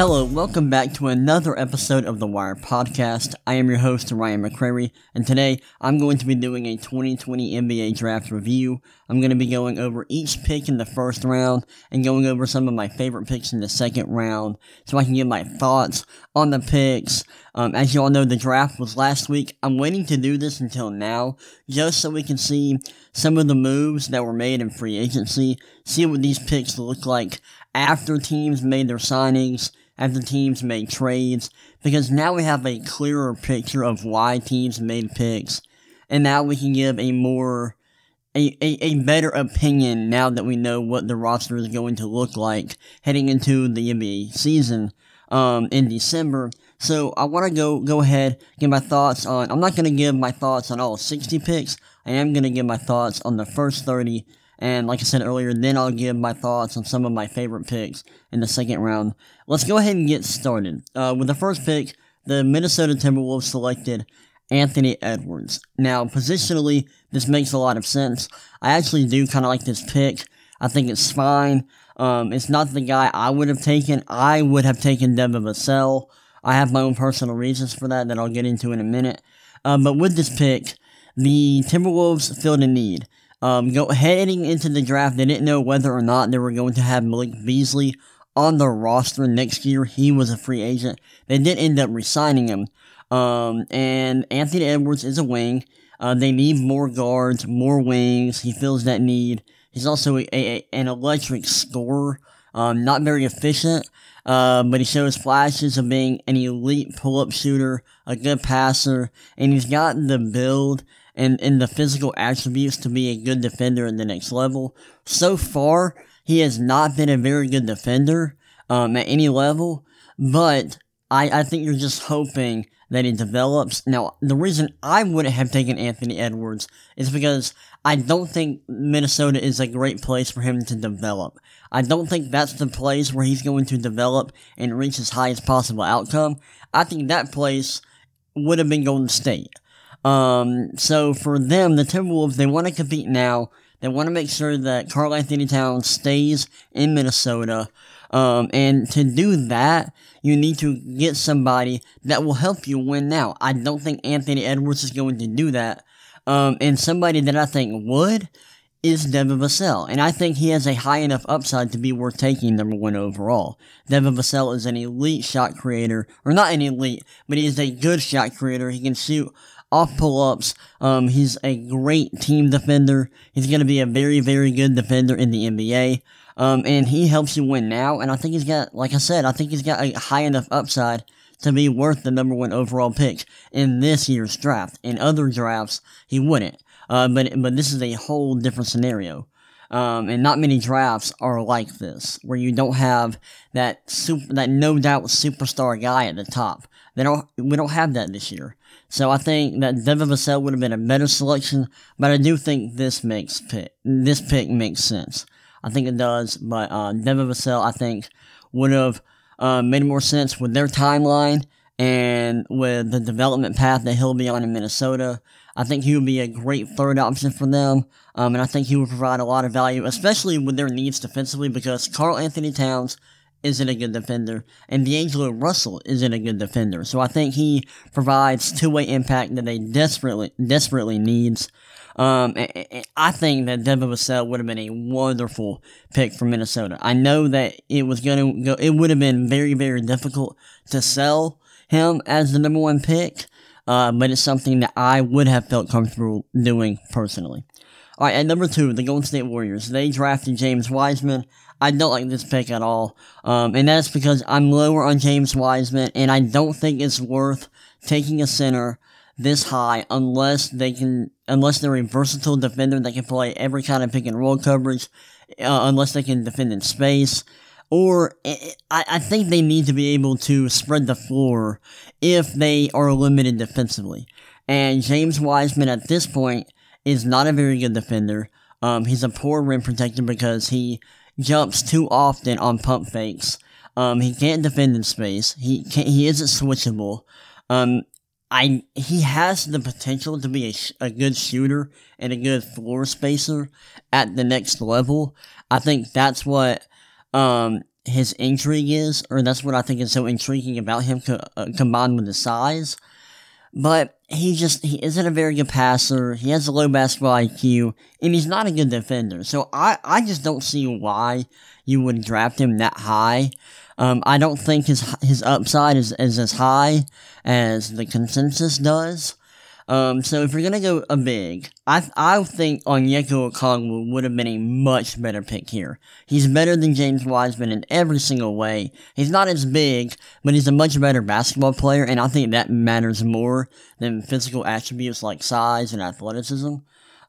Hello, welcome back to another episode of the Wire Podcast. I am your host, Ryan McCrary, and today I'm going to be doing a 2020 NBA Draft review. I'm going to be going over each pick in the first round and going over some of my favorite picks in the second round so I can give my thoughts on the picks. Um, as you all know, the draft was last week. I'm waiting to do this until now just so we can see some of the moves that were made in free agency, see what these picks look like after teams made their signings after teams make trades because now we have a clearer picture of why teams made picks and now we can give a more a, a, a better opinion now that we know what the roster is going to look like heading into the NBA season um, in December. So I want to go go ahead give my thoughts on. I'm not going to give my thoughts on all 60 picks. I am going to give my thoughts on the first 30 and like I said earlier, then I'll give my thoughts on some of my favorite picks in the second round. Let's go ahead and get started. Uh, with the first pick, the Minnesota Timberwolves selected Anthony Edwards. Now, positionally, this makes a lot of sense. I actually do kind of like this pick. I think it's fine. Um, it's not the guy I would have taken. I would have taken Devin Vassell. I have my own personal reasons for that that I'll get into in a minute. Uh, but with this pick, the Timberwolves filled a need. Um, go heading into the draft, they didn't know whether or not they were going to have Malik Beasley on the roster next year. He was a free agent. They did end up resigning him. Um, and Anthony Edwards is a wing. Uh, they need more guards, more wings. He fills that need. He's also a, a, an electric scorer. Um, not very efficient, uh, but he shows flashes of being an elite pull-up shooter, a good passer, and he's got the build and, and the physical attributes to be a good defender in the next level. So far, he has not been a very good defender um, at any level, but I, I think you're just hoping that he develops. Now, the reason I wouldn't have taken Anthony Edwards is because I don't think Minnesota is a great place for him to develop. I don't think that's the place where he's going to develop and reach his highest possible outcome. I think that place would have been Golden State. Um, so for them, the Timberwolves, they want to compete now. They want to make sure that Karl-Anthony Towns stays in Minnesota. Um, and to do that, you need to get somebody that will help you win now. I don't think Anthony Edwards is going to do that. Um, and somebody that I think would is Devin Vassell, and I think he has a high enough upside to be worth taking number one overall. Devin Vassell is an elite shot creator, or not an elite, but he is a good shot creator. He can shoot off pull-ups. Um, he's a great team defender. He's going to be a very, very good defender in the NBA. Um, and he helps you win now. And I think he's got, like I said, I think he's got a high enough upside to be worth the number one overall pick in this year's draft. In other drafts, he wouldn't. Uh, but, but this is a whole different scenario. Um, and not many drafts are like this, where you don't have that super, that no doubt superstar guy at the top. They don't, we don't have that this year. So I think that Devin Vassell would have been a better selection, but I do think this makes pick, this pick makes sense. I think it does, but, uh, Devin Vassell, I think, would have, uh, made more sense with their timeline and with the development path that he'll be on in Minnesota. I think he would be a great third option for them, um, and I think he would provide a lot of value, especially with their needs defensively, because Karl-Anthony Towns isn't a good defender, and D'Angelo Russell isn't a good defender. So I think he provides two-way impact that they desperately, desperately needs. Um, I think that Devin Vassell would have been a wonderful pick for Minnesota. I know that it was going to go, it would have been very, very difficult to sell him as the number one pick, uh, but it's something that I would have felt comfortable doing personally. Alright, at number two, the Golden State Warriors. They drafted James Wiseman. I don't like this pick at all. Um, and that's because I'm lower on James Wiseman, and I don't think it's worth taking a center this high unless they can, unless they're a versatile defender that can play every kind of pick and roll coverage, uh, unless they can defend in space. Or I, I think they need to be able to spread the floor if they are limited defensively. And James Wiseman at this point is not a very good defender. Um, he's a poor rim protector because he jumps too often on pump fakes. Um, he can't defend in space. He can't, he isn't switchable. Um, I, he has the potential to be a, a good shooter and a good floor spacer at the next level. I think that's what, um, his intrigue is, or that's what I think is so intriguing about him co- uh, combined with his size. But he just, he isn't a very good passer. He has a low basketball IQ, and he's not a good defender. So I, I just don't see why you would draft him that high. Um, I don't think his his upside is, is as high as the consensus does. Um, so if you're gonna go a big, I I think Onyeka Okongwu would have been a much better pick here. He's better than James Wiseman in every single way. He's not as big, but he's a much better basketball player, and I think that matters more than physical attributes like size and athleticism.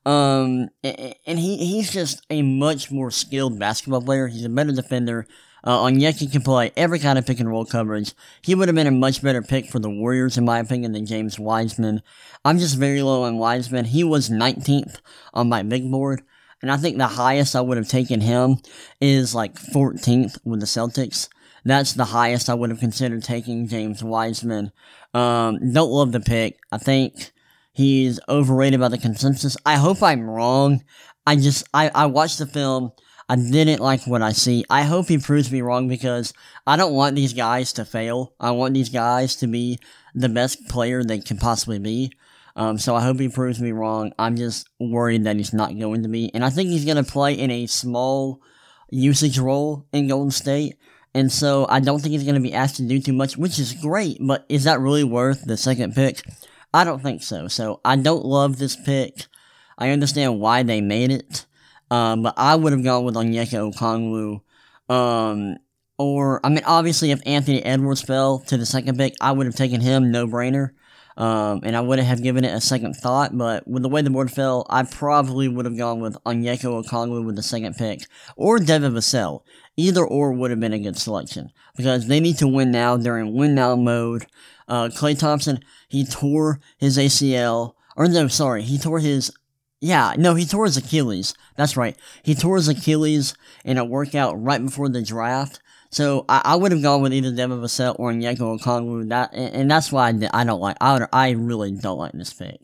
Um, and he he's just a much more skilled basketball player. He's a better defender. Uh, Onyeka can play every kind of pick and roll coverage. He would have been a much better pick for the Warriors, in my opinion, than James Wiseman. I'm just very low on Wiseman. He was 19th on my big board. And I think the highest I would have taken him is like 14th with the Celtics. That's the highest I would have considered taking James Wiseman. Um, don't love the pick. I think he's overrated by the consensus. I hope I'm wrong. I just, I, I watched the film. I didn't like what I see. I hope he proves me wrong because I don't want these guys to fail. I want these guys to be the best player they can possibly be. Um, so I hope he proves me wrong. I'm just worried that he's not going to be. And I think he's going to play in a small usage role in Golden State. And so I don't think he's going to be asked to do too much, which is great. But is that really worth the second pick? I don't think so. So I don't love this pick. I understand why they made it. Um, but I would have gone with Onyeka Okongwu. Um, or, I mean, obviously, if Anthony Edwards fell to the second pick, I would have taken him, no brainer. Um, and I wouldn't have given it a second thought, but with the way the board fell, I probably would have gone with Onyeka Okongwu with the second pick, or Devin Vassell. Either or would have been a good selection, because they need to win now, they're in win now mode. Uh, Klay Thompson, he tore his ACL, or no, sorry, he tore his yeah, no, he tore his Achilles. That's right. He tore his Achilles in a workout right before the draft. So I, I would have gone with either Devin Vassell or Onyeka Okongwu. That and, and, that's why I, I don't like. I I really don't like this pick.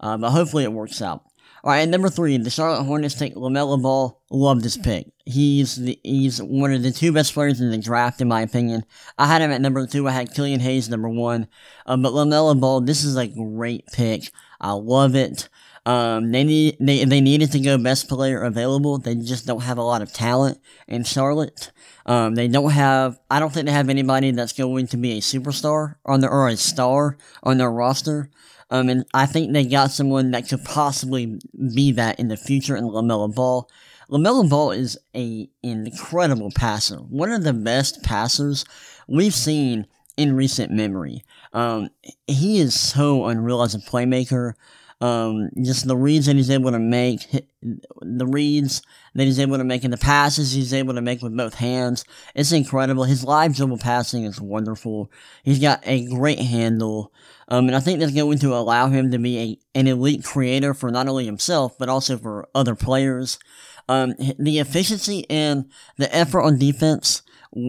Uh, but hopefully it works out. All right, and number three, the Charlotte Hornets take LaMelo Ball. Love this pick. He's the, he's one of the two best players in the draft, in my opinion. I had him at number two. I had Killian Hayes number one. Uh, but LaMelo Ball, this is a great pick. I love it. Um, they need they they needed to go best player available. They just don't have a lot of talent in Charlotte. Um, they don't have. I don't think they have anybody that's going to be a superstar on their or a star on their roster. Um, and I think they got someone that could possibly be that in the future in Lamelo Ball. Lamelo Ball is a incredible passer, one of the best passers we've seen in recent memory. Um, he is so unreal as a playmaker. Um, just the reads that he's able to make, the reads that he's able to make, and the passes he's able to make with both hands. It's incredible. His live dribble passing is wonderful. He's got a great handle. Um, and I think that's going to allow him to be a, an elite creator for not only himself, but also for other players. Um, the efficiency and the effort on defense,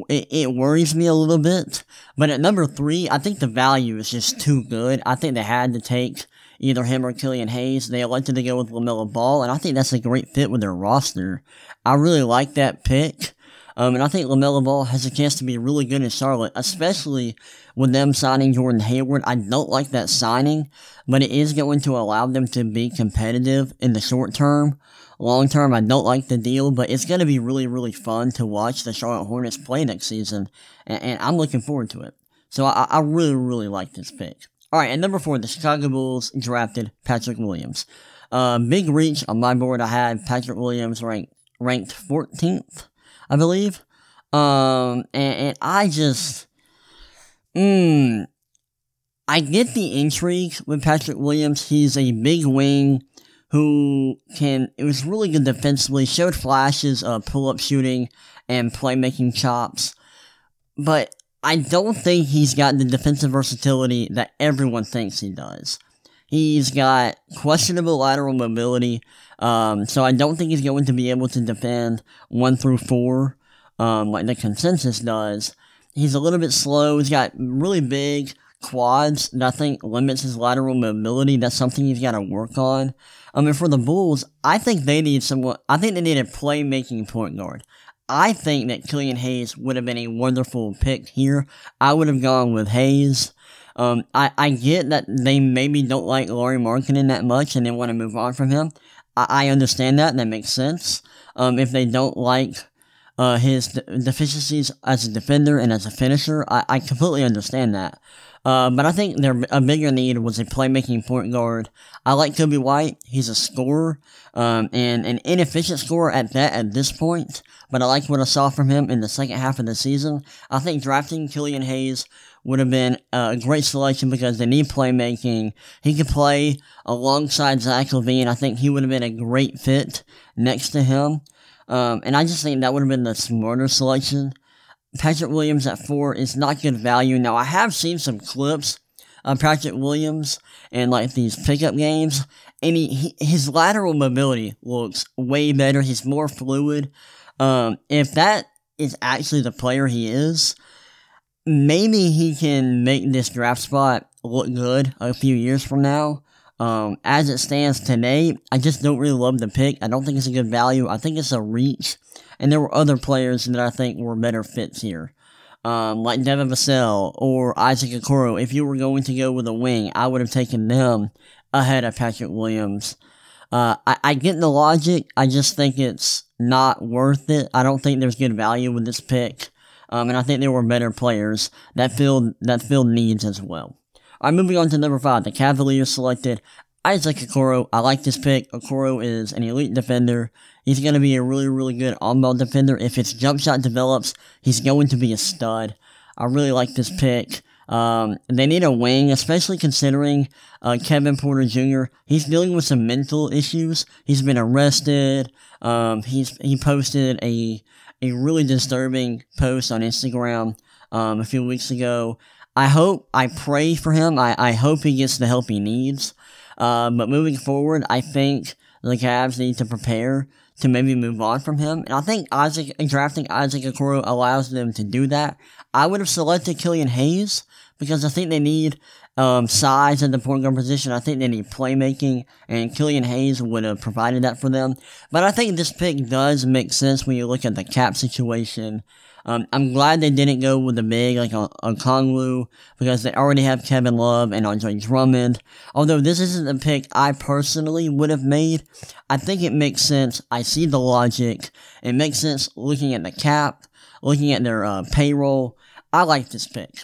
it, it, worries me a little bit. But at number three, I think the value is just too good. I think they had to take either him or Killian Hayes. They elected to go with LaMelo Ball, and I think that's a great fit with their roster. I really like that pick. Um, and I think LaMelo Ball has a chance to be really good in Charlotte, especially with them signing Gordon Hayward. I don't like that signing, but it is going to allow them to be competitive in the short term. Long term, I don't like the deal, but it's going to be really, really fun to watch the Charlotte Hornets play next season, and, and I'm looking forward to it. So I, I really, really like this pick. All right, and number four, the Chicago Bulls drafted Patrick Williams. Uh, big reach on my board. I had Patrick Williams ranked ranked 14th, I believe. Um, and, and I just, mm, I get the intrigue with Patrick Williams. He's a big wing who can, it was really good defensively, showed flashes of pull up shooting and playmaking chops. But I don't think he's got the defensive versatility that everyone thinks he does. He's got questionable lateral mobility, um, so I don't think he's going to be able to defend one through four, um, like the consensus does. He's a little bit slow. He's got really big quads that I think limits his lateral mobility. That's something he's got to work on. I mean, for the Bulls, I think they need someone. I think they need a playmaking point guard. I think that Killian Hayes would have been a wonderful pick here. I would have gone with Hayes. Um, I, I get that they maybe don't like Lauri Markkanen that much and they want to move on from him. I, I understand that. That makes sense. Um, if they don't like uh, his de- deficiencies as a defender and as a finisher, I, I completely understand that. Uh, but I think their a bigger need was a playmaking point guard. I like Coby White. He's a scorer, um, and an inefficient scorer at that at this point. But I like what I saw from him in the second half of the season. I think drafting Killian Hayes would have been a great selection because they need playmaking. He could play alongside Zach LaVine. I think he would have been a great fit next to him. Um, and I just think that would have been the smarter selection. Patrick Williams at four is not good value. Now, I have seen some clips of Patrick Williams in like these pickup games, and he, he his lateral mobility looks way better. He's more fluid. Um, if that is actually the player he is, maybe he can make this draft spot look good a few years from now. Um, as it stands today, I just don't really love the pick. I don't think it's a good value. I think it's a reach. And there were other players that I think were better fits here. Um, like Devin Vassell or Isaac Okoro. If you were going to go with a wing, I would have taken them ahead of Patrick Williams. Uh, I, I get the logic. I just think it's not worth it. I don't think there's good value with this pick. Um, and I think there were better players that filled that filled needs as well. Alright, moving on to number five. The Cavaliers selected Isaac Okoro. I like this pick. Okoro is an elite defender. He's going to be a really, really good on-ball defender. If his jump shot develops, he's going to be a stud. I really like this pick. Um, they need a wing, especially considering uh, Kevin Porter Jr. He's dealing with some mental issues. He's been arrested. Um, he's he posted a a really disturbing post on Instagram um, a few weeks ago. I hope, I pray for him. I, I hope he gets the help he needs. Uh, but moving forward, I think the Cavs need to prepare to maybe move on from him. And I think Isaac, drafting Isaac Okoro allows them to do that. I would have selected Killian Hayes because I think they need um, size at the point guard position. I think they need playmaking, and Killian Hayes would have provided that for them. But I think this pick does make sense when you look at the cap situation um, I'm glad they didn't go with the big like a, a Kongwu because they already have Kevin Love and Andre Drummond. Although this isn't the pick I personally would have made, I think it makes sense. I see the logic. It makes sense looking at the cap, looking at their uh, payroll. I like this pick.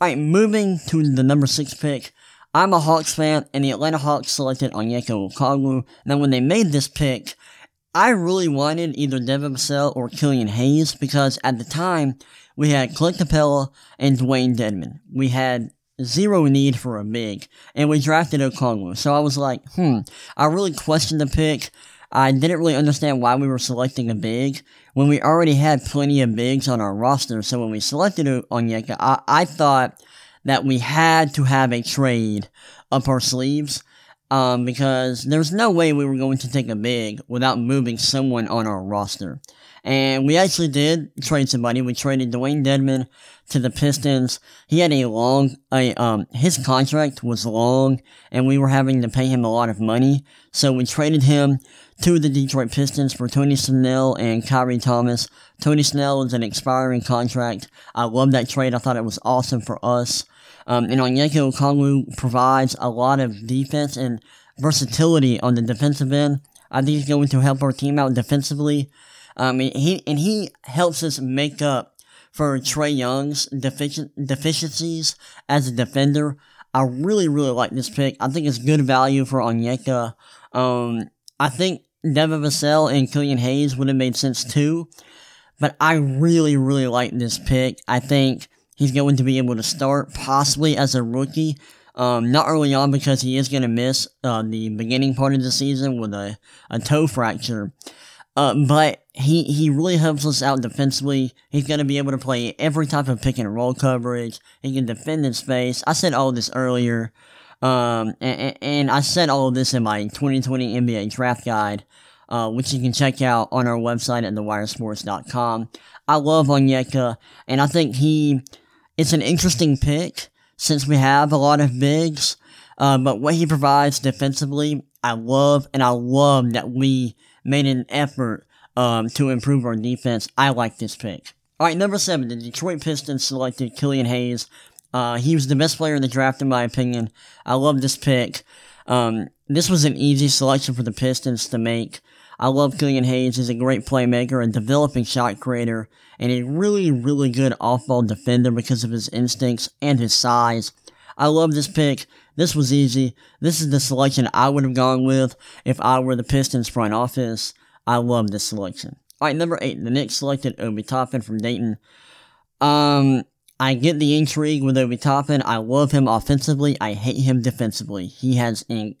Alright, moving to the number six pick. I'm a Hawks fan, and the Atlanta Hawks selected Onyeka Okongwu. Now, when they made this pick, I really wanted either Devin Vassell or Killian Hayes because at the time we had Clint Capela and Dewayne Dedmon. We had zero need for a big, and we drafted Okongwu. So I was like, hmm, I really questioned the pick. I didn't really understand why we were selecting a big when we already had plenty of bigs on our roster. So when we selected Onyeka, I, I thought that we had to have a trade up our sleeves um, because there's no way we were going to take a big without moving someone on our roster. And we actually did trade somebody. We traded Dewayne Dedmon to the Pistons. He had a long, a, um, his contract was long and we were having to pay him a lot of money. So we traded him to the Detroit Pistons for Tony Snell and Khyri Thomas. Tony Snell is an expiring contract. I love that trade. I thought it was awesome for us. Um, and Onyeka Okongwu provides a lot of defense and versatility on the defensive end. I think he's going to help our team out defensively. Um, and he and he helps us make up for Trae Young's defici- deficiencies as a defender. I really, really like this pick. I think it's good value for Onyeka. Um, I think Devin Vassell and Killian Hayes would have made sense too. But I really, really like this pick. I think he's going to be able to start possibly as a rookie. Um, not early on because he is going to miss uh, the beginning part of the season with a, a toe fracture. Uh, but he, he really helps us out defensively. He's going to be able to play every type of pick and roll coverage. He can defend in space. I said all this earlier. Um, and, and I said all of this in my 2020 NBA draft guide, uh, which you can check out on our website at thewiresports.com. I love Onyeka, and I think he it's an interesting pick since we have a lot of bigs. Uh, but what he provides defensively, I love, and I love that we made an effort um, to improve our defense. I like this pick. All right, number seven, the Detroit Pistons selected Killian Hayes. Uh, he was the best player in the draft, in my opinion. I love this pick. Um, this was an easy selection for the Pistons to make. I love Killian Hayes. He's a great playmaker and developing shot creator, and a really, really good off-ball defender because of his instincts and his size. I love this pick. This was easy. This is the selection I would have gone with if I were the Pistons front office. I love this selection. All right, number eight, the Knicks selected Obi Toppin from Dayton. Um, I get the intrigue with Obi Toppin. I love him offensively. I hate him defensively. He has an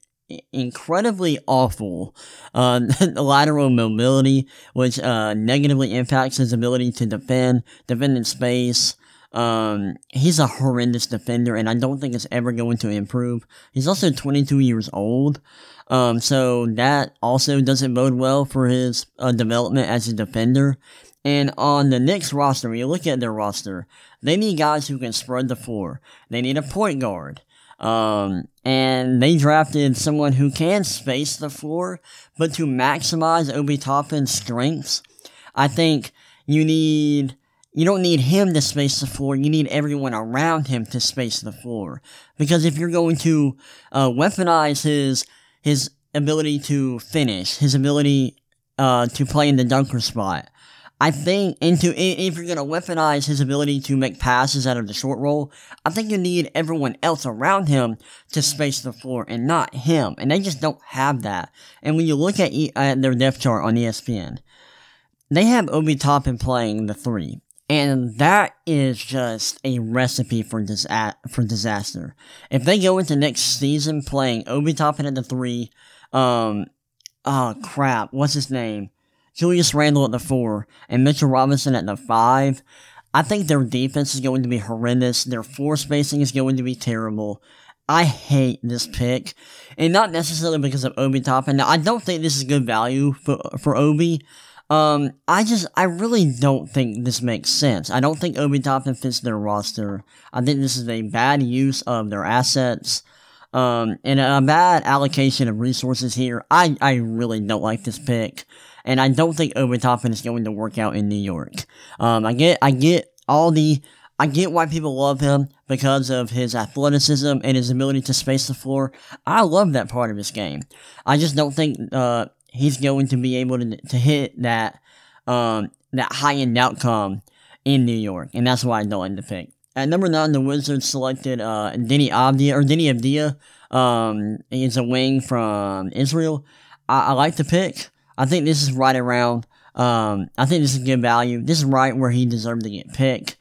incredibly awful uh, lateral mobility, which uh, negatively impacts his ability to defend, defend in space. Um, he's a horrendous defender, and I don't think it's ever going to improve. He's also 22 years old. Um, so that also doesn't bode well for his uh, development as a defender. And on the Knicks roster, when you look at their roster, they need guys who can spread the floor. They need a point guard. Um, and they drafted someone who can space the floor, but to maximize Obi Toppin's strengths, I think you need you don't need him to space the floor. You need everyone around him to space the floor. Because if you're going to uh, weaponize his his ability to finish, his ability uh, to play in the dunker spot. I think into if you're gonna weaponize his ability to make passes out of the short roll, I think you need everyone else around him to space the floor and not him. And they just don't have that. And when you look at, at their depth chart on ESPN, they have Obi Toppin playing the three. And that is just a recipe for dis- for disaster. If they go into next season playing Obi Toppin at the three, um, oh crap, what's his name? Julius Randle at the four, and Mitchell Robinson at the five, I think their defense is going to be horrendous. Their floor spacing is going to be terrible. I hate this pick, and not necessarily because of Obi Toppin. Now, I don't think this is good value for for Obi. Um, I just, I really don't think this makes sense. I don't think Obi Toppin fits their roster. I think this is a bad use of their assets. Um, and a bad allocation of resources here. I, I really don't like this pick. And I don't think Obi Toppin is going to work out in New York. Um, I get, I get all the, I get why people love him because of his athleticism and his ability to space the floor. I love that part of his game. I just don't think, uh, he's going to be able to, to hit that um, that high end outcome in New York, and that's why I don't like the pick. At number nine, the Wizards selected uh, Deni Avdija or Deni Avdija. Um, he's a wing from Israel. I, I like the pick. I think this is right around. Um, I think this is good value. This is right where he deserved to get picked.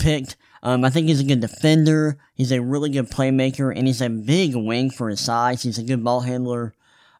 Picked. Um, I think he's a good defender. He's a really good playmaker, and he's a big wing for his size. He's a good ball handler.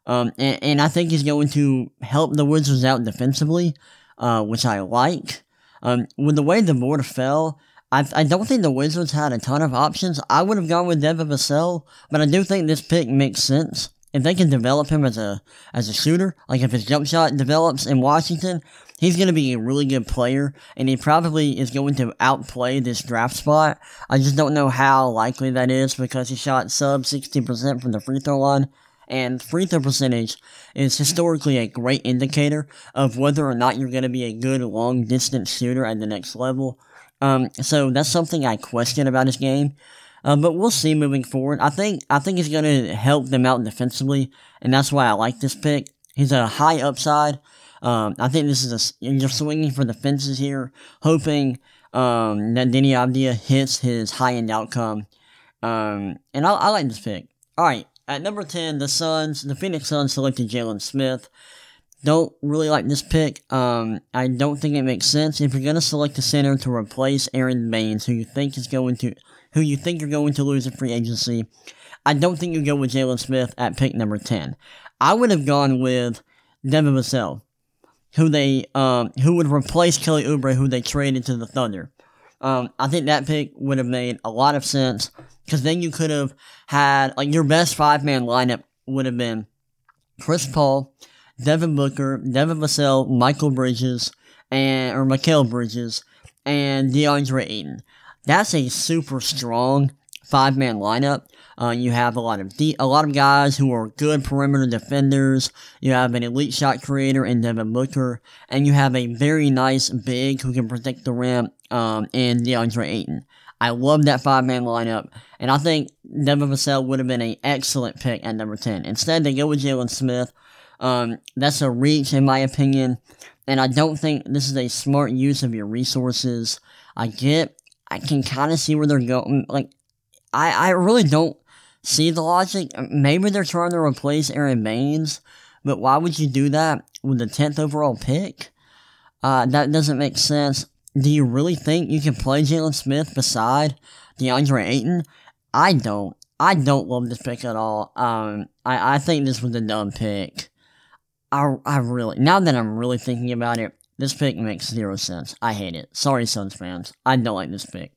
Um, and, and, I think he's going to help the Wizards out defensively, uh, which I like. Um, with the way the board fell, I, I don't think the Wizards had a ton of options. I would have gone with Devin Vassell, but I do think this pick makes sense. If they can develop him as a as a shooter, like if his jump shot develops in Washington, he's going to be a really good player, and he probably is going to outplay this draft spot. I just don't know how likely that is because he shot sub 60% from the free throw line and free throw percentage is historically a great indicator of whether or not you're going to be a good long distance shooter at the next level. Um, so that's something I question about his game. Uh, but we'll see moving forward. I think I think he's going to help them out defensively, and that's why I like this pick. He's a high upside. Um, I think this is a you're swinging for the fences here, hoping um, that Deni Avdija hits his high end outcome. Um, and I, I like this pick. All right, at number 10, the Suns, the Phoenix Suns selected Jalen Smith. Don't really like this pick. Um, I don't think it makes sense. If you're gonna select a center to replace Aron Baynes, who you think is going to, who you think you're going to lose in free agency, I don't think you go with Jalen Smith at pick number 10. I would have gone with Devin Vassell, who they, um, who would replace Kelly Oubre, who they traded to the Thunder. Um, I think that pick would have made a lot of sense. Because then you could have had, like, your best five man lineup would have been Chris Paul, Devin Booker, Devin Vassell, Michael Bridges, and, or Mikal Bridges, and DeAndre Ayton. That's a super strong five man lineup. Uh, you have a lot of de- a lot of guys who are good perimeter defenders. You have an elite shot creator in Devin Booker, and you have a very nice big who can protect the rim um, in DeAndre Ayton. I love that five man lineup, and I think Devin Vassell would have been an excellent pick at number 10. Instead, they go with Jalen Smith. Um, that's a reach, in my opinion, and I don't think this is a smart use of your resources. I get, I can kind of see where they're going. Like, I, I really don't see the logic. Maybe they're trying to replace Aron Baynes, but why would you do that with the 10th overall pick? Uh, that doesn't make sense. Do you really think you can play Jalen Smith beside DeAndre Ayton? I don't. I don't love this pick at all. Um, I, I think this was a dumb pick. I, I really, now that I'm really thinking about it, this pick makes zero sense. I hate it. Sorry, Suns fans. I don't like this pick.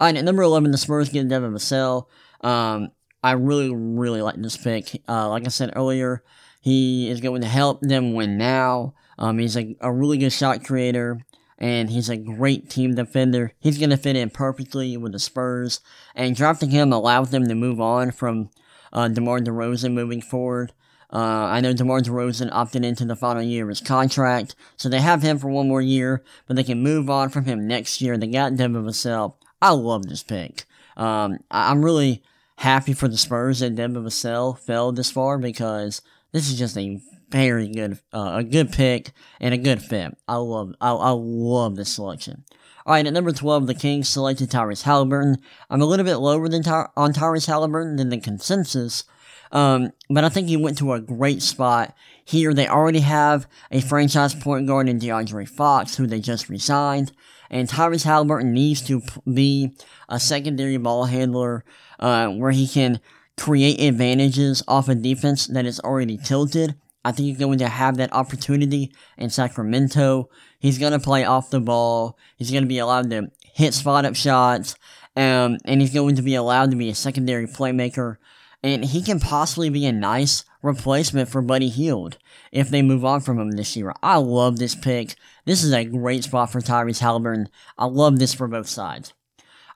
Alright, at number 11, the Spurs get Devin Vassell. Um, I really, really like this pick. Uh, like I said earlier, he is going to help them win now. Um, he's a, a really good shot creator, and he's a great team defender. He's going to fit in perfectly with the Spurs, and drafting him allows them to move on from uh, DeMar DeRozan moving forward. Uh, I know DeMar DeRozan opted into the final year of his contract, so they have him for one more year, but they can move on from him next year. They got Devin Vassell. I love this pick. Um, I'm really happy for the Spurs that Devin Vassell fell this far because this is just a very good, uh, a good pick and a good fit. I love, I, I love this selection. All right, at number 12, the Kings selected Tyrese Halliburton. I'm a little bit lower than Ty- on Tyrese Halliburton than the consensus, um, but I think he went to a great spot. Here, they already have a franchise point guard in De'Aaron Fox, who they just resigned, and Tyrese Halliburton needs to be a secondary ball handler uh, where he can create advantages off a defense that is already tilted. I think he's going to have that opportunity in Sacramento. He's going to play off the ball. He's going to be allowed to hit spot up shots. Um, and he's going to be allowed to be a secondary playmaker. And he can possibly be a nice replacement for Buddy Hield if they move on from him this year. I love this pick. This is a great spot for Tyrese Halliburton. I love this for both sides.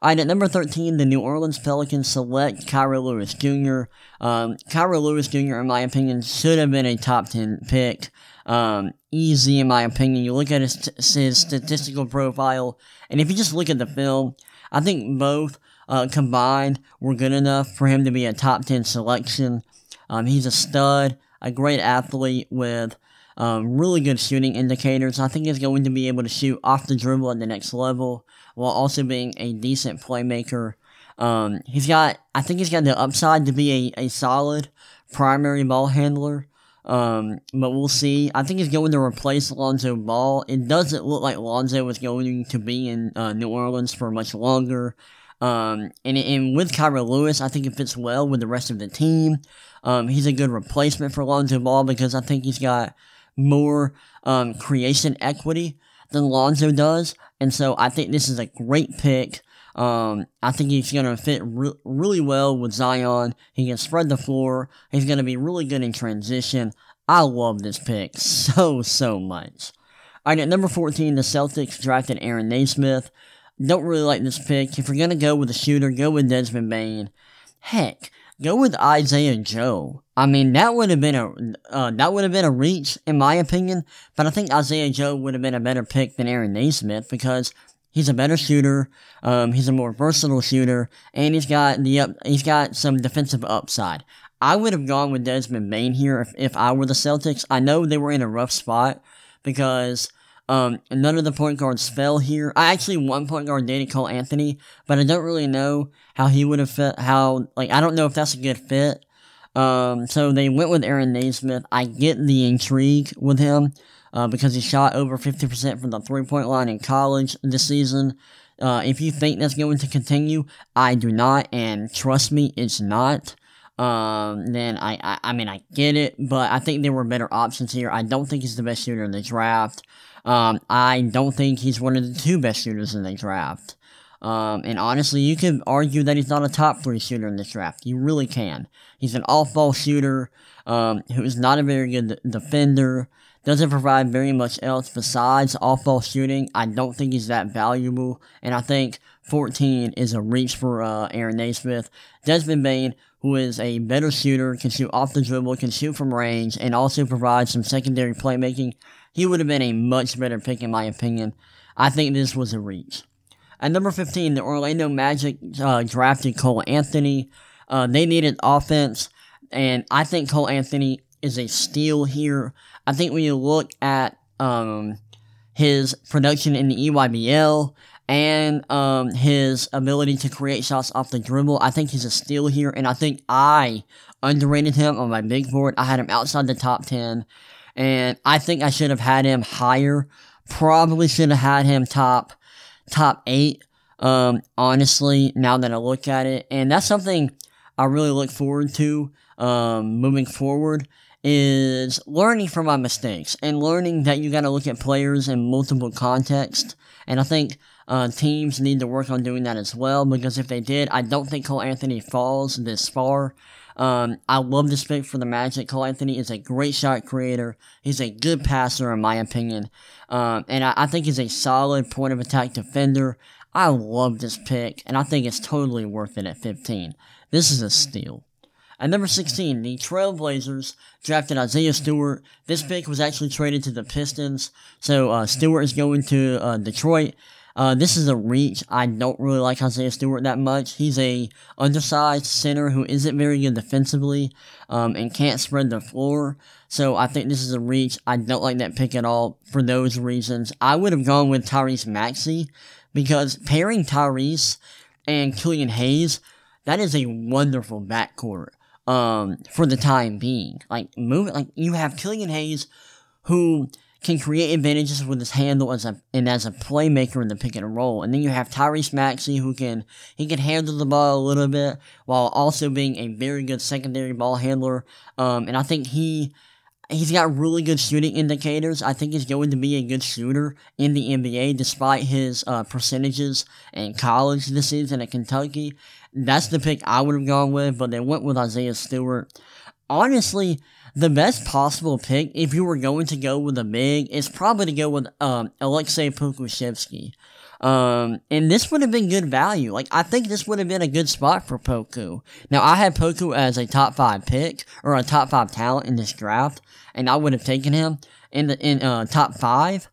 Alright, at number 13, the New Orleans Pelicans select Kira Lewis Jr. Um, Kira Lewis Jr., in my opinion, should have been a top 10 pick. Um, easy, in my opinion. You look at his, his statistical profile, and if you just look at the film, I think both uh, combined were good enough for him to be a top 10 selection. Um, he's a stud, a great athlete with um, really good shooting indicators. I think he's going to be able to shoot off the dribble at the next level while also being a decent playmaker. Um, he's got, I think he's got the upside to be a, a solid primary ball handler. Um, but we'll see. I think he's going to replace Lonzo Ball. It doesn't look like Lonzo is going to be in uh, New Orleans for much longer. Um, and, and with Kira Lewis, I think it fits well with the rest of the team. Um, he's a good replacement for Lonzo Ball because I think he's got more um, creation equity than Lonzo does. And so I think this is a great pick. Um, I think he's going to fit re- really well with Zion. He can spread the floor. He's going to be really good in transition. I love this pick so, so much. All right, at number 14, the Celtics drafted Aaron Nesmith. Don't really like this pick. If you're going to go with a shooter, go with Desmond Bane. Heck, go with Isaiah Joe. I mean, that would have been a uh, that would have been a reach in my opinion, but I think Isaiah Joe would have been a better pick than Aaron Nesmith because he's a better shooter, um, he's a more versatile shooter, and he's got the up, he's got some defensive upside. I would have gone with Desmond Bane here if, if I were the Celtics. I know they were in a rough spot because um, none of the point guards fell here. I actually one point guard dated Cole Anthony, but I don't really know how he would have fit. How like I don't know if that's a good fit. Um, so they went with Aaron Nesmith. I get the intrigue with him uh, because he shot over fifty percent from the three point line in college this season. Uh, if you think that's going to continue, I do not, and trust me, it's not. Um, then I, I, I mean, I get it, but I think there were better options here. I don't think he's the best shooter in the draft. Um, I don't think he's one of the two best shooters in the draft. Um, and honestly, you could argue that he's not a top three shooter in this draft. You really can. He's an off ball shooter, um, who is not a very good defender, doesn't provide very much else besides off ball shooting. I don't think he's that valuable, and I think 14 is a reach for uh, Aaron Nesmith. Desmond Bane, who is a better shooter, can shoot off the dribble, can shoot from range, and also provide some secondary playmaking. He would have been a much better pick, in my opinion. I think this was a reach. At number 15, the Orlando Magic uh, drafted Cole Anthony. Uh, they needed offense, and I think Cole Anthony is a steal here. I think when you look at um, his production in the EYBL and um, his ability to create shots off the dribble, I think he's a steal here, and I think I underrated him on my big board. I had him outside the top 10, and I think I should have had him higher. Probably should have had him top top eight. Um, honestly, now that I look at it, and that's something I really look forward to um, moving forward is learning from my mistakes and learning that you got to look at players in multiple contexts. And I think uh, teams need to work on doing that as well because if they did, I don't think Cole Anthony falls this far. Um, I love this pick for the Magic. Cole Anthony is a great shot creator. He's a good passer, in my opinion. Um, and I, I think he's a solid point of attack defender. I love this pick, and I think it's totally worth it at 15. This is a steal. At number 16, the Trailblazers drafted Isaiah Stewart. This pick was actually traded to the Pistons, so uh, Stewart is going to uh, Detroit. Uh, this is a reach. I don't really like Isaiah Stewart that much. He's a undersized center who isn't very good defensively um, and can't spread the floor. So I think this is a reach. I don't like that pick at all for those reasons. I would have gone with Tyrese Maxey because pairing Tyrese and Killian Hayes, that is a wonderful backcourt um, for the time being. Like move, like you have Killian Hayes who can create advantages with his handle as a and as a playmaker in the pick and roll. And then you have Tyrese Maxey who can he can handle the ball a little bit while also being a very good secondary ball handler. Um, and I think he he's got really good shooting indicators. I think he's going to be a good shooter in the NBA despite his uh, percentages in college this season at Kentucky. That's the pick I would have gone with, but they went with Isaiah Stewart. Honestly, the best possible pick, if you were going to go with a big, is probably to go with um, Alexei Pokusevski. Um, and this would have been good value. Like, I think this would have been a good spot for Poku. Now, I had Poku as a top five pick, or a top five talent in this draft, and I would have taken him in the, in, uh, top five.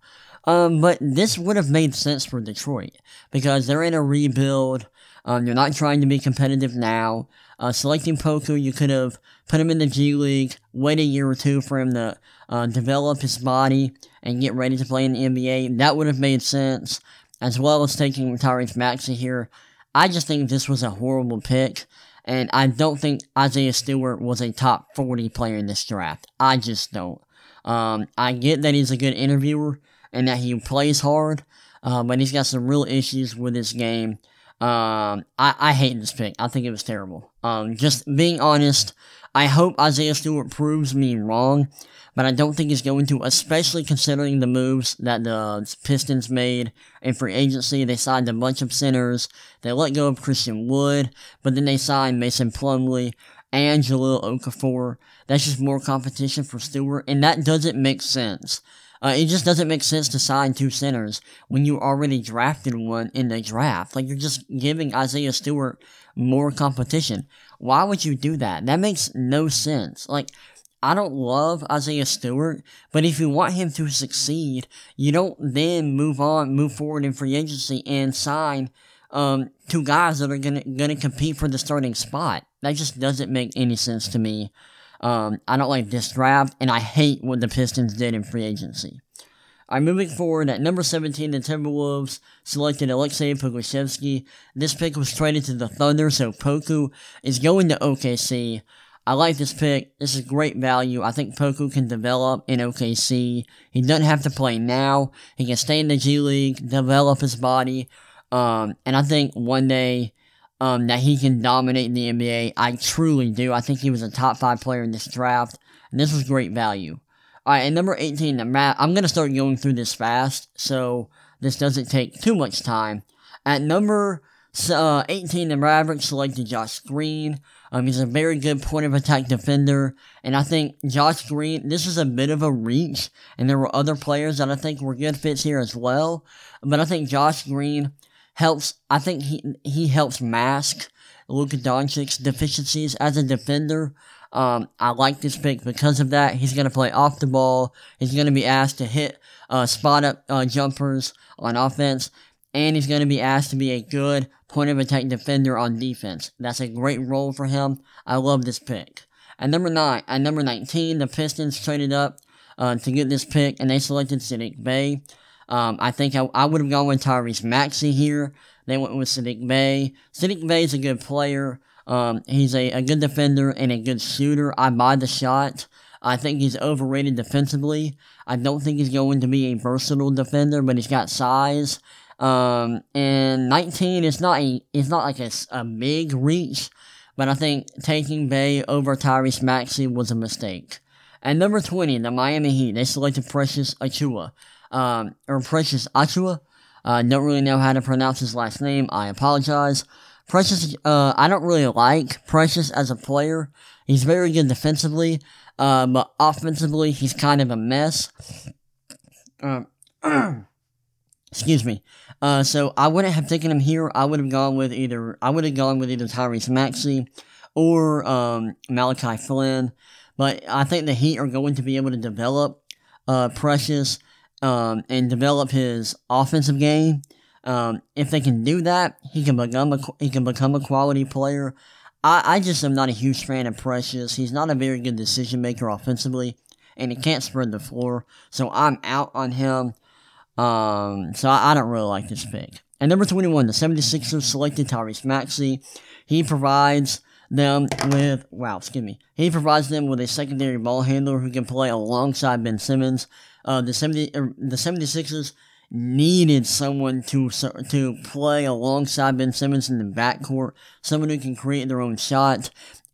Um, but this would have made sense for Detroit, because they're in a rebuild. Um, you're not trying to be competitive now. Uh, selecting Poku, you could have put him in the G League, wait a year or two for him to uh, develop his body and get ready to play in the NBA. That would have made sense, as well as taking Tyrese Maxey here. I just think this was a horrible pick, and I don't think Isaiah Stewart was a top 40 player in this draft. I just don't. Um, I get that he's a good interviewer and that he plays hard, uh, but he's got some real issues with his game. Um, I, I hate this pick. I think it was terrible. Um, just being honest, I hope Isaiah Stewart proves me wrong, but I don't think he's going to, especially considering the moves that the Pistons made in free agency. They signed a bunch of centers. They let go of Christian Wood, but then they signed Mason Plumlee and Jahlil Okafor. That's just more competition for Stewart, and that doesn't make sense. Uh, it just doesn't make sense to sign two centers when you already drafted one in the draft. Like, you're just giving Isaiah Stewart more competition. Why would you do that? That makes no sense. Like, I don't love Isaiah Stewart, but if you want him to succeed, you don't then move on, move forward in free agency and sign um, two guys that are gonna gonna compete for the starting spot. That just doesn't make any sense to me. Um, I don't like this draft, and I hate what the Pistons did in free agency. Alright, moving forward, at number 17, the Timberwolves selected Alexei Pokusevski. This pick was traded to the Thunder, so Poku is going to OKC. I like this pick. This is great value. I think Poku can develop in OKC. He doesn't have to play now. He can stay in the G League, develop his body, um, and I think one day um, that he can dominate in the NBA. I truly do. I think he was a top five player in this draft, and this was great value. All right, and number 18, the map. I'm going to start going through this fast, so this doesn't take too much time. At number uh, 18, the Mavericks selected Josh Green. Um, he's a very good point of attack defender, and I think Josh Green, this is a bit of a reach, and there were other players that I think were good fits here as well, but I think Josh Green helps, I think he, he helps mask Luka Doncic's deficiencies as a defender. Um, I like this pick because of that. He's going to play off the ball. He's going to be asked to hit uh, spot up uh, jumpers on offense, and he's going to be asked to be a good point of attack defender on defense. That's a great role for him. I love this pick. At number nine, at number 19, the Pistons traded up uh, to get this pick, and they selected Saddiq Bey. Um, I think I, I would have gone with Tyrese Maxey here. They went with Saddiq Bey. Saddiq Bey is a good player. Um, he's a, a good defender and a good shooter. I buy the shot. I think he's overrated defensively. I don't think he's going to be a versatile defender, but he's got size. Um, and 19 is not a, it's not like a, a big reach, but I think taking Bey over Tyrese Maxey was a mistake. At number 20, the Miami Heat, they selected Precious Achiuwa. Um, or Precious Achiuwa. Uh, don't really know how to pronounce his last name. I apologize. Precious, uh, I don't really like Precious as a player. He's very good defensively, uh, but offensively, he's kind of a mess. Uh, excuse me. Uh, so I wouldn't have taken him here. I would have gone with either I would have gone with either Tyrese Maxey or um, Malachi Flynn. But I think the Heat are going to be able to develop uh, Precious um, and develop his offensive game. Um, if they can do that, he can become a he can become a quality player. I, I just am not a huge fan of Precious. He's not a very good decision maker offensively, and he can't spread the floor. So I'm out on him. Um, so I, I don't really like this pick. And number 21, the 76ers selected Tyrese Maxey. He provides them with, wow, excuse me. He provides them with a secondary ball handler who can play alongside Ben Simmons. Uh, the 70, er, the 76ers needed someone to to play alongside Ben Simmons in the backcourt, someone who can create their own shot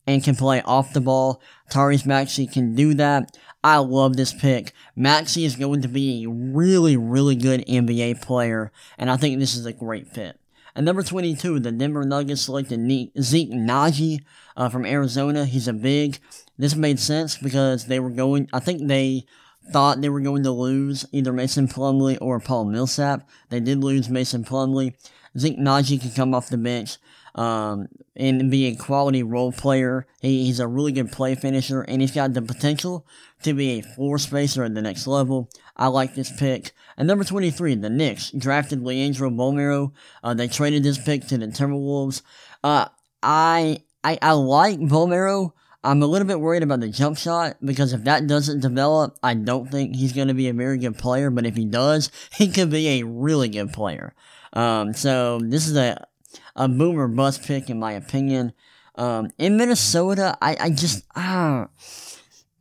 and can play off the ball. Tyrese Maxey can do that. I love this pick. Maxey is going to be a really, really good NBA player, and I think this is a great fit. At number 22, the Denver Nuggets selected Zeke Nnaji uh, from Arizona. He's a big. This made sense because they were going, I think they thought they were going to lose either Mason Plumlee or Paul Millsap. They did lose Mason Plumlee. Zeke Nnaji can come off the bench um, and be a quality role player. He, he's a really good play finisher, and he's got the potential to be a floor spacer at the next level. I like this pick. At number 23, the Knicks drafted Leandro Bolmaro. Uh, they traded this pick to the Timberwolves. Uh, I, I, I like Bolmaro. I'm a little bit worried about the jump shot because if that doesn't develop, I don't think he's going to be a very good player. But if he does, he could be a really good player. Um, so this is a a boomer bust pick in my opinion. Um, in Minnesota, I, I just ah,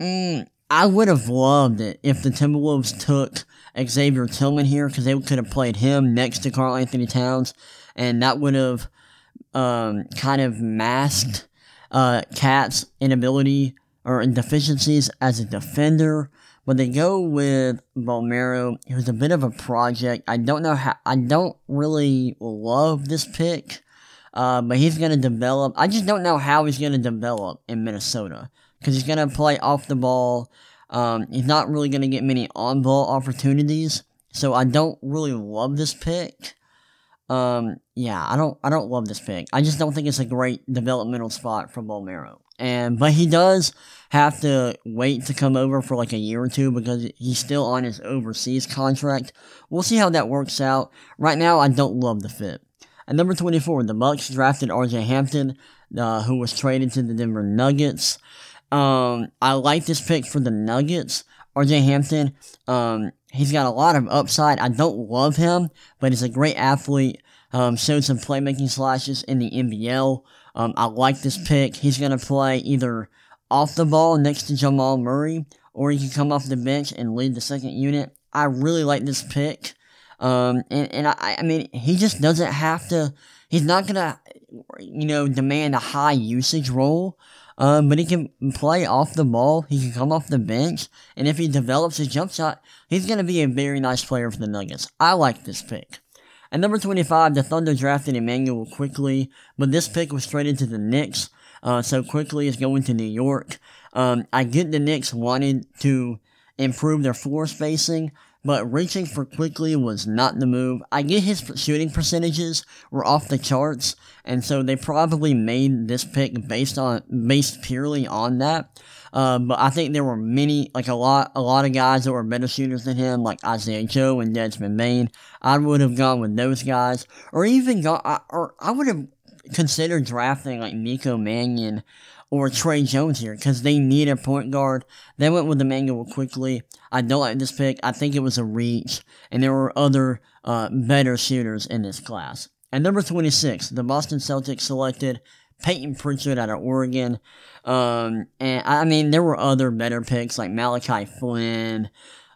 mm, I would have loved it if the Timberwolves took Xavier Tillman here because they could have played him next to Karl-Anthony Towns, and that would have um, kind of masked uh, KAT's inability or deficiencies as a defender. But they go with Bolmaro, who's a bit of a project. I don't know how. I don't really love this pick. Uh, but he's going to develop. I just don't know how he's going to develop in Minnesota because he's going to play off the ball. Um, he's not really going to get many on ball opportunities. So I don't really love this pick. Um, yeah, I don't, I don't love this pick. I just don't think it's a great developmental spot for Bolmaro. And, but he does have to wait to come over for like a year or two because he's still on his overseas contract. We'll see how that works out. Right now, I don't love the fit. At number 24, the Bucks drafted RJ Hampton, uh, who was traded to the Denver Nuggets. Um, I like this pick for the Nuggets. RJ Hampton, um, he's got a lot of upside. I don't love him, but he's a great athlete. Um, showed some playmaking slashes in the NBL. Um, I like this pick. He's going to play either off the ball next to Jamal Murray, or he can come off the bench and lead the second unit. I really like this pick. Um, and, and I, I mean, he just doesn't have to, he's not gonna, you know, demand a high usage role. Um, but he can play off the ball. He can come off the bench. And if he develops his jump shot, he's gonna be a very nice player for the Nuggets. I like this pick. At number 25, the Thunder drafted Immanuel Quickley, but this pick was traded to the Knicks, uh, so Quickley is going to New York. Um, I get the Knicks wanted to improve their floor spacing, but reaching for Quickley was not the move. I get his shooting percentages were off the charts, and so they probably made this pick based on based purely on that. Uh, but I think there were many, like a lot, a lot of guys that were better shooters than him, like Isaiah Joe and Desmond Bane. I would have gone with those guys, or even gone, or I would have considered drafting like Nico Mannion or Tre Jones here because they need a point guard. They went with Immanuel Quickley. I don't like this pick. I think it was a reach, and there were other uh, better shooters in this class. At number 26, the Boston Celtics selected Payton Pritchard out of Oregon. Um, and I mean, there were other better picks like Malachi Flynn,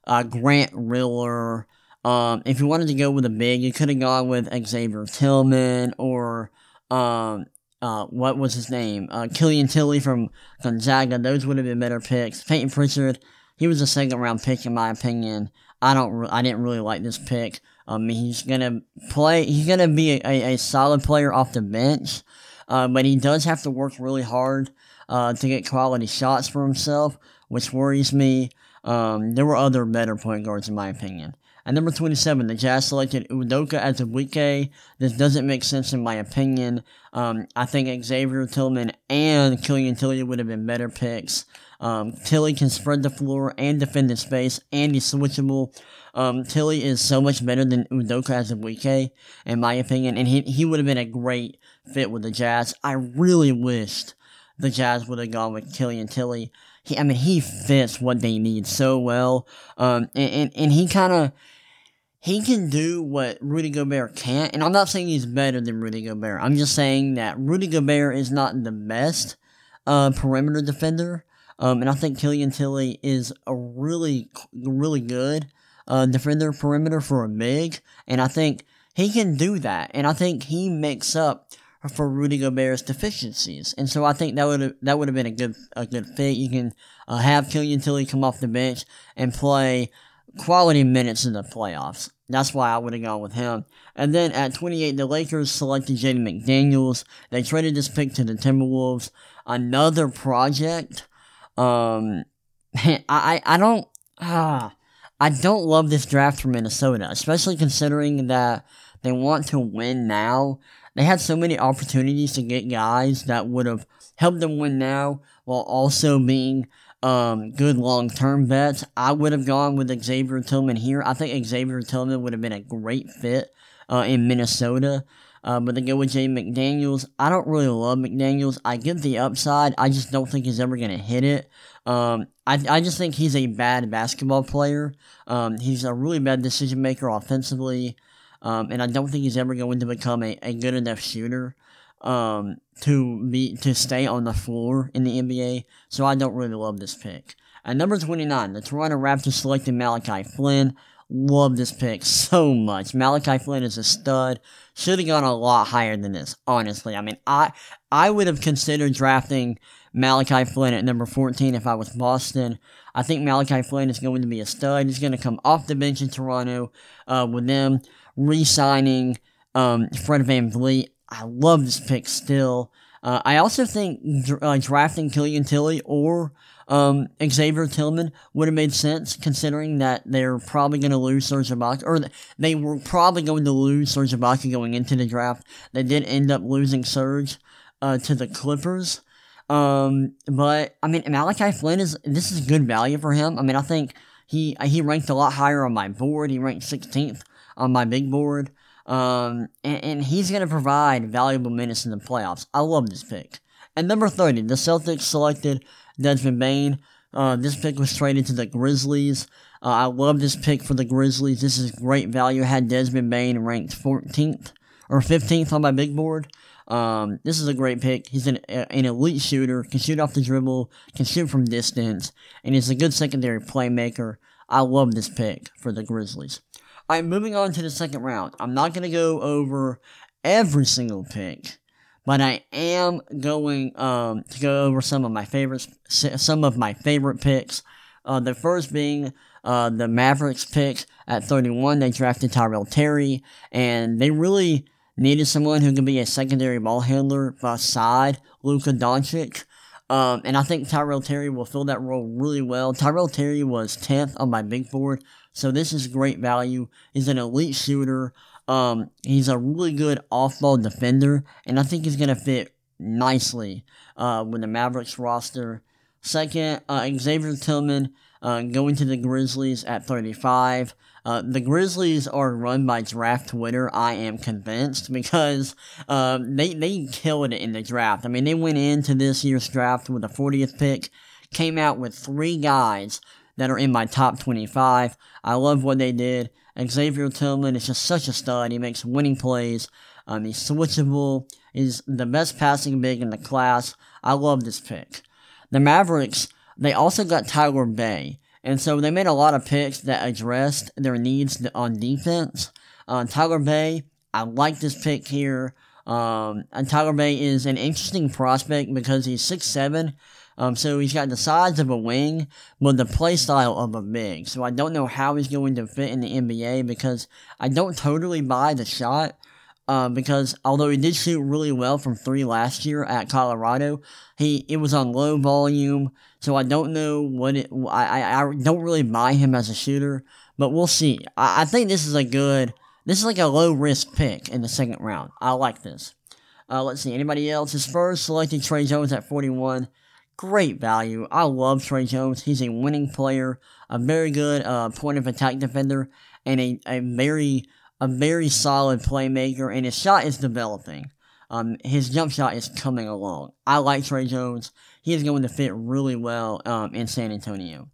uh, Grant Riller. Um, if you wanted to go with a big, you could have gone with Xavier Tillman or um, uh, what was his name? Uh, Killian Tillie from Gonzaga. Those would have been better picks. Payton Pritchard, he was a second round pick in my opinion. I don't, re- I didn't really like this pick. Um, he's gonna play. He's gonna be a, a, a solid player off the bench, uh, but he does have to work really hard uh, to get quality shots for himself, which worries me. Um, there were other better point guards in my opinion. At number 27, the Jazz selected Udoka as a Azubuike. This doesn't make sense in my opinion. Um, I think Xavier Tillman and Killian Tillie would have been better picks. Um, Tillie can spread the floor and defend the space, and he's switchable. Um, Tillie is so much better than Udoka as a Azubuike, in my opinion, and he, he would have been a great fit with the Jazz. I really wished the Jazz would have gone with Killian Tillie. He, I mean, he fits what they need so well. Um, and, and, and he kind of, he can do what Rudy Gobert can't. And I'm not saying he's better than Rudy Gobert. I'm just saying that Rudy Gobert is not the best uh, perimeter defender. Um, and I think Killian Tillie is a really, really good uh, defender perimeter for a big. And I think he can do that. And I think he makes up for Rudy Gobert's deficiencies. And so I think that would that would have been a good a good fit. You can uh, have Killian Tillie come off the bench and play quality minutes in the playoffs. That's why I would have gone with him. And then at 28, the Lakers selected Jaden McDaniels. They traded this pick to the Timberwolves. Another project. Um, I, I don't, ah, I don't love this draft for Minnesota, especially considering that they want to win now. They had so many opportunities to get guys that would have helped them win now while also being um, good long term bets. I would have gone with Xavier Tillman here. I think Xavier Tillman would have been a great fit uh, in Minnesota. Uh, but to go with Jay McDaniels, I don't really love McDaniels. I get the upside. I just don't think he's ever going to hit it. Um, I, I just think he's a bad basketball player. Um, he's a really bad decision maker offensively. Um, and I don't think he's ever going to become a, a good enough shooter um, to be to stay on the floor in the NBA. So I don't really love this pick. At number 29, the Toronto Raptors selected Malachi Flynn. Love this pick so much. Malachi Flynn is a stud. Should have gone a lot higher than this, honestly. I mean, I I would have considered drafting Malachi Flynn at number 14 if I was Boston. I think Malachi Flynn is going to be a stud. He's going to come off the bench in Toronto uh, with them re signing um, Fred VanVleet. I love this pick still. Uh, I also think uh, drafting Killian Tillie or um, Xavier Tillman would have made sense, considering that they're probably going to lose Serge Ibaka, or they were probably going to lose Serge Ibaka going into the draft. They did end up losing Serge uh, to the Clippers. Um, but I mean, Malachi Flynn is this is good value for him. I mean, I think he he ranked a lot higher on my board. He ranked 16th on my big board. Um, and, and he's going to provide valuable minutes in the playoffs. I love this pick. At number 30, the Celtics selected Desmond Bane. Uh, this pick was traded to the Grizzlies. Uh, I love this pick for the Grizzlies. This is great value. Had Desmond Bane ranked 14th or 15th on my big board. Um, this is a great pick. He's an, an elite shooter, can shoot off the dribble, can shoot from distance, and he's a good secondary playmaker. I love this pick for the Grizzlies. Alright, moving on to the second round. I'm not going to go over every single pick, but I am going um, to go over some of my favorites, some of my favorite picks. Uh, the first being uh, the Mavericks pick at 31, they drafted Tyrell Terry, and they really needed someone who can be a secondary ball handler beside Luka Doncic. Um, and I think Tyrell Terry will fill that role really well. Tyrell Terry was 10th on my big board, so this is great value. He's an elite shooter. Um, he's a really good off-ball defender, and I think he's to fit nicely uh, with the Mavericks roster. Second, uh, Xavier Tillman uh, going to the Grizzlies at 35. Uh, the Grizzlies are run by draft Twitter, I am convinced, because uh, they, they killed it in the draft. I mean, they went into this year's draft with the 40th pick, came out with three guys that are in my top 25. I love what they did. Xavier Tillman is just such a stud. He makes winning plays. Um, he's switchable. He's the best passing big in the class. I love this pick. The Mavericks, they also got Tyler Bey. And so they made a lot of picks that addressed their needs on defense. Uh, Tyler Bey, I like this pick here. Um, and Tyler Bey is an interesting prospect because he's six seven, um, so he's got the size of a wing, but the play style of a big. So I don't know how he's going to fit in the NBA because I don't totally buy the shot. Uh, because although he did shoot really well from three last year at Colorado, he it was on low volume, so I don't know what it. I I, I don't really buy him as a shooter, but we'll see. I, I think this is a good. This is like a low risk pick in the second round. I like this. Uh, let's see. Anybody else? His first selected Tre Jones at 41. Great value. I love Tre Jones. He's a winning player, a very good uh, point of attack defender, and a, a very a very solid playmaker, and his shot is developing. Um, his jump shot is coming along. I like Tre Jones. He is going to fit really well um, in San Antonio.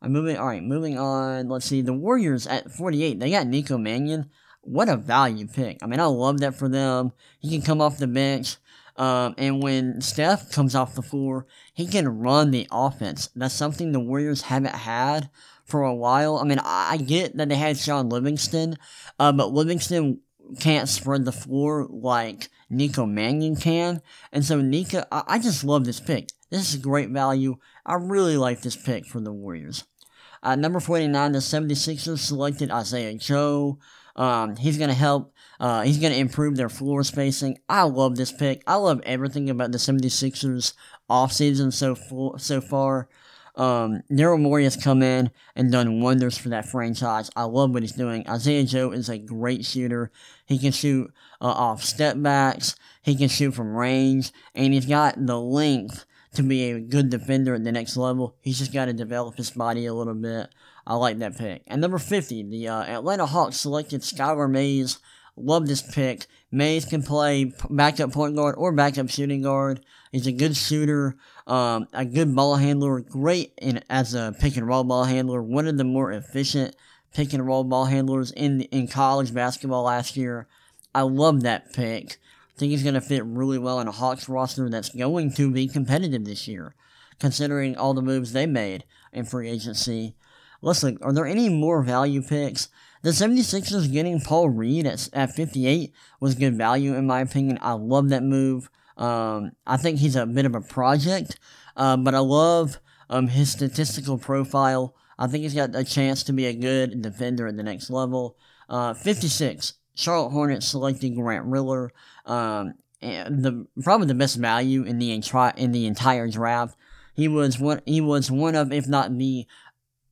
I'm moving. All right, moving on. Let's see. The Warriors at 48. They got Nico Mannion. What a value pick. I mean, I love that for them. He can come off the bench. Um, and when Steph comes off the floor, he can run the offense. That's something the Warriors haven't had for a while. I mean, I get that they had Shaun Livingston, uh, but Livingston can't spread the floor like Nico Mannion can. And so Nico, I, I just love this pick. This is great value. I really like this pick for the Warriors. Uh, number 49, the 76ers selected Isaiah Joe. Um, he's going to help. Uh, he's going to improve their floor spacing. I love this pick. I love everything about the 76ers offseason so, so far. Um, Daryl Morey has come in and done wonders for that franchise. I love what he's doing. Isaiah Joe is a great shooter. He can shoot uh, off step backs. He can shoot from range, and he's got the length to be a good defender at the next level. He's just got to develop his body a little bit. I like that pick. And number 50, the uh, Atlanta Hawks selected Skylar Mays. Love this pick. Mays can play backup point guard or backup shooting guard. He's a good shooter, um, a good ball handler, great in, as a pick and roll ball handler. One of the more efficient pick and roll ball handlers in in college basketball last year. I love that pick. I think he's going to fit really well in a Hawks roster that's going to be competitive this year, considering all the moves they made in free agency. Listen, are there any more value picks? The 76ers getting Paul Reed at, at 58 was good value in my opinion. I love that move. Um, I think he's a bit of a project, uh, but I love um, his statistical profile. I think he's got a chance to be a good defender at the next level. Uh, 56, Charlotte Hornets selecting Grant Riller. Um, the probably the best value in the entire in the entire draft. He was one. He was one of, if not the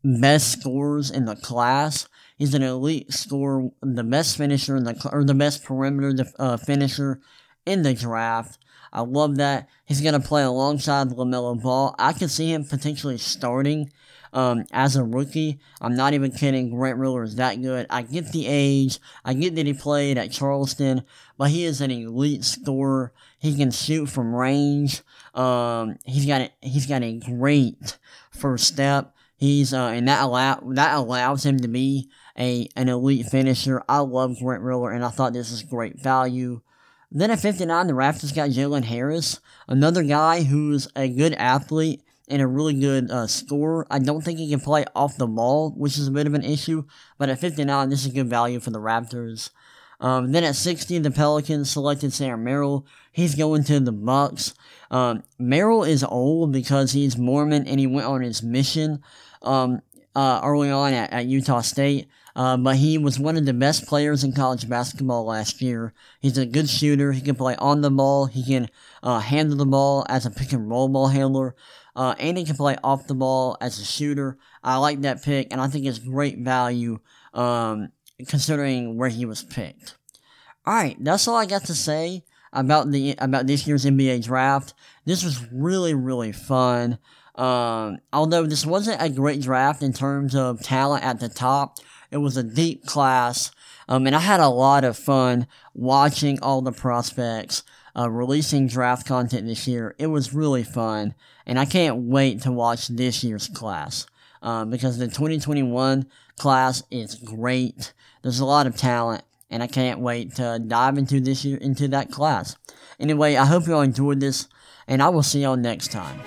best scorers in the class. He's an elite scorer, the best finisher in the or the best perimeter uh, finisher in the draft. I love that. He's going to play alongside LaMelo Ball. I can see him potentially starting um, as a rookie. I'm not even kidding. Grant Riller is that good. I get the age. I get that he played at Charleston, but he is an elite scorer. He can shoot from range. Um, he's got a, he's got a great first step. He's uh, and that allow that allows him to be a an elite finisher. I love Grant Riller, and I thought this is great value. Then at 59, the Raptors got Jalen Harris, another guy who's a good athlete and a really good uh, scorer. I don't think he can play off the ball, which is a bit of an issue, but at 59, this is good value for the Raptors. Um, then at 60, the Pelicans selected Sam Merrill. He's going to the Bucks. Um, Merrill is old because he's Mormon and he went on his mission. Um, uh, early on at, at Utah State. Uh, but he was one of the best players in college basketball last year. He's a good shooter. He can play on the ball. He can uh, handle the ball as a pick and roll ball handler. Uh, and he can play off the ball as a shooter. I like that pick, and I think it's great value um, considering where he was picked. All right, that's all I got to say about the about this year's NBA draft. This was really really fun. Um, although this wasn't a great draft in terms of talent at the top, it was a deep class. Um, and I had a lot of fun watching all the prospects, uh, releasing draft content this year. It was really fun. And I can't wait to watch this year's class. Um, because the 2021 class is great. There's a lot of talent and I can't wait to dive into this year into that class. Anyway, I hope you all enjoyed this, and I will see y'all next time.